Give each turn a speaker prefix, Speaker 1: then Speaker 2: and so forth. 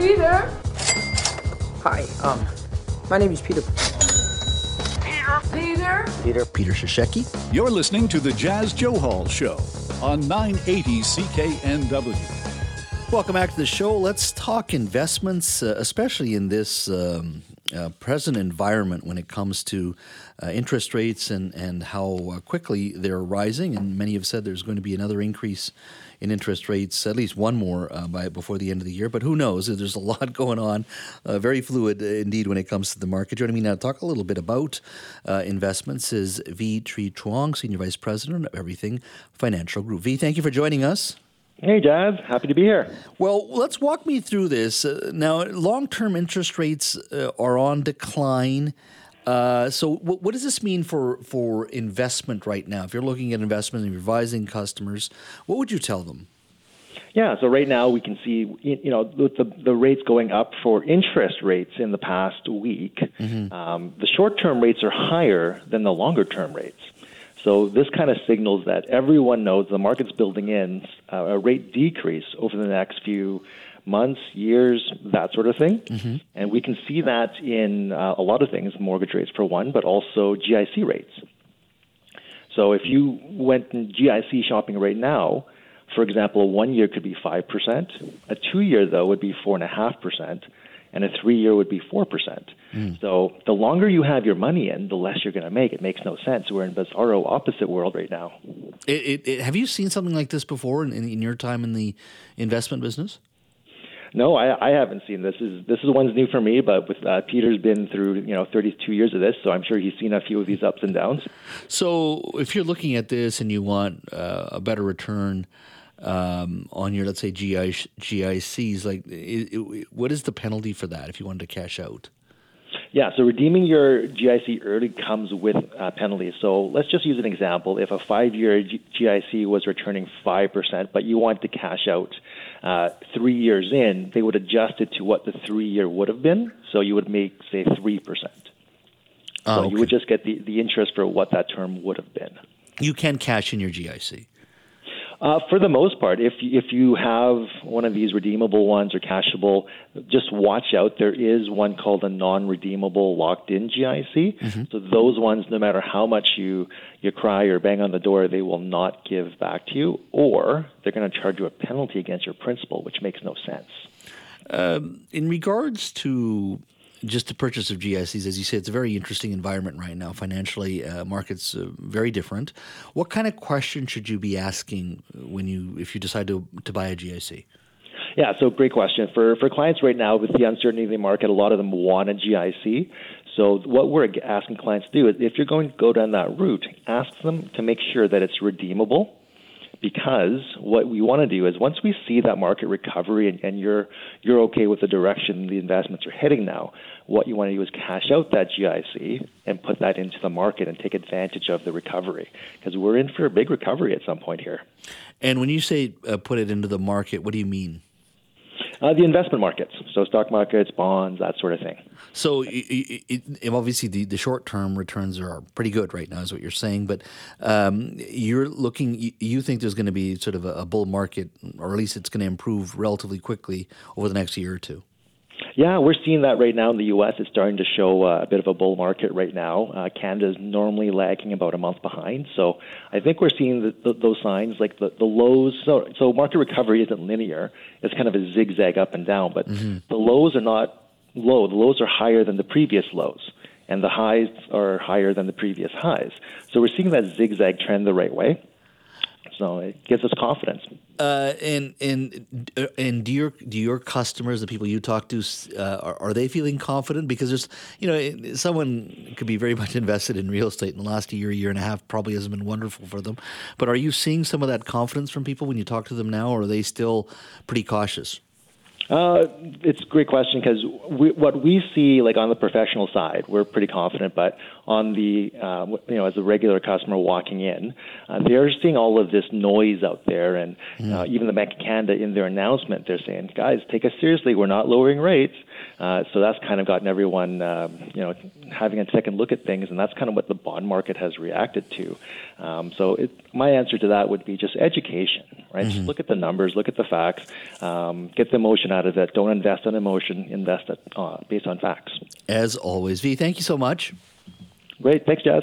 Speaker 1: Peter?
Speaker 2: Hi, um, my name is Peter.
Speaker 1: Peter? Peter?
Speaker 2: Peter.
Speaker 3: Peter Shasheki.
Speaker 4: You're listening to the Jas Johal Show on 980 CKNW.
Speaker 3: Welcome back to the show. Let's talk investments, uh, especially in this um, uh, present environment when it comes to uh, interest rates and, and how uh, quickly they're rising. And many have said there's going to be another increase in interest rates, at least one more uh, by before the end of the year. But who knows? There's a lot going on, uh, very fluid uh, indeed when it comes to the market. Joining me now to talk a little bit about investments is Vy Tri Truong, Senior Vice President of Everything Financial Group. Vy, thank you for joining us.
Speaker 5: Hey, Jas. Happy to be here.
Speaker 3: Well, let's walk me through this. Uh, now, long term interest rates uh, are on decline. Uh, so, what, what, does this mean for, for investment right now? If you're looking at investment and advising customers, what would you tell them?
Speaker 5: Yeah, so right now we can see, you know, the, the rates going up for interest rates in the past week, mm-hmm. um, the short term rates are higher than the longer term rates. So this kind of signals that everyone knows the market's building in uh, a rate decrease over the next few months, years, that sort of thing. Mm-hmm. And we can see that in uh, a lot of things, mortgage rates for one, but also GIC rates. So if you went GIC shopping right now, for example, a one year could be 5%, a two year, though, would be 4.5%, and a three year would be 4%. Mm. So the longer you have your money in, the less you're going to make. It makes no sense. We're in a bizarro opposite world right now.
Speaker 3: It, it, it, have you seen something like this before in, in your time in the investment business?
Speaker 5: No, I, I haven't seen this. Is this is one's new for me, but with uh, Peter's been through you know 32 years of this, so I'm sure he's seen a few of these ups and downs.
Speaker 3: So if you're looking at this and you want uh, a better return, um, on your let's say GI, GICs, like it, it, what is the penalty for that if you wanted to cash out?
Speaker 5: Yeah, so redeeming your GIC early comes with uh, penalties. So let's just use an example. If a five-year G- GIC was returning five percent, but you want to cash out uh, three years in, they would adjust it to what the three-year would have been. So you would make say three percent. So oh, okay. you would just get the, the interest for what that term would have been.
Speaker 3: You can cash in your GIC.
Speaker 5: Uh, for the most part, if if you have one of these redeemable ones or cashable, just watch out. There is one called a non-redeemable locked-in GIC. Mm-hmm. So those ones, no matter how much you you cry or bang on the door, they will not give back to you, or they're going to charge you a penalty against your principal, which makes no sense.
Speaker 3: Um, in regards to just the purchase of GICs, as you say, it's a very interesting environment right now. Financially, uh, markets uh, very different. What kind of questions should you be asking when you, if you decide to to buy a GIC?
Speaker 5: Yeah, so great question for for clients right now with the uncertainty of the market. A lot of them want a GIC. So what we're asking clients to do is, if you're going to go down that route, ask them to make sure that it's redeemable because what we want to do is once we see that market recovery and, and, you're you're okay with the direction the investments are heading now, what you want to do is cash out that GIC and put that into the market and take advantage of the recovery because we're in for a big recovery at some point here.
Speaker 3: And when you say uh, put it into the market, what do you mean?
Speaker 5: Uh, the investment markets, so stock markets, bonds, that sort of thing.
Speaker 3: So it, it, obviously the, the short term returns are pretty good right now, is what you're saying. But um, you're looking, you, think there's going to be sort of a, a bull market, or at least it's going to improve relatively quickly over the next year or two.
Speaker 5: Yeah, we're seeing that right now in the U.S. It's starting to show uh, a bit of a bull market right now. Uh, Canada is normally lagging about a month behind, so I think we're seeing the, the, those signs like the, the lows. So, so market recovery isn't linear; it's kind of a zigzag up and down. But mm-hmm. the lows are not low; the lows are higher than the previous lows, and the highs are higher than the previous highs. So we're seeing that zigzag trend the right way. So it gives us confidence.
Speaker 3: Uh, and and uh, and do your do your customers, the people you talk to, uh, are, are, they feeling confident? Because there's, you know, someone could be very much invested in real estate in the last year, year and a half, probably hasn't been wonderful for them. But are you seeing some of that confidence from people when you talk to them now, or are they still pretty cautious?
Speaker 5: Uh, it's a great question because what we see, like on the professional side, we're pretty confident. But on the, uh, you know, as a regular customer walking in, uh, they're seeing all of this noise out there, and mm. even the Bank of Canada in their announcement, they're saying, "Guys, take us seriously. We're not lowering rates." Uh, so that's kind of gotten everyone, um, you know, having a second look at things, and that's kind of what the bond market has reacted to. Um, so it, my answer to that would be just education, right? Mm-hmm. Just look at the numbers, look at the facts, um, get the emotion out of that don't invest on emotion, invest uh, based on facts.
Speaker 3: As always, Vy, thank you so much.
Speaker 5: Great. Thanks, Jas.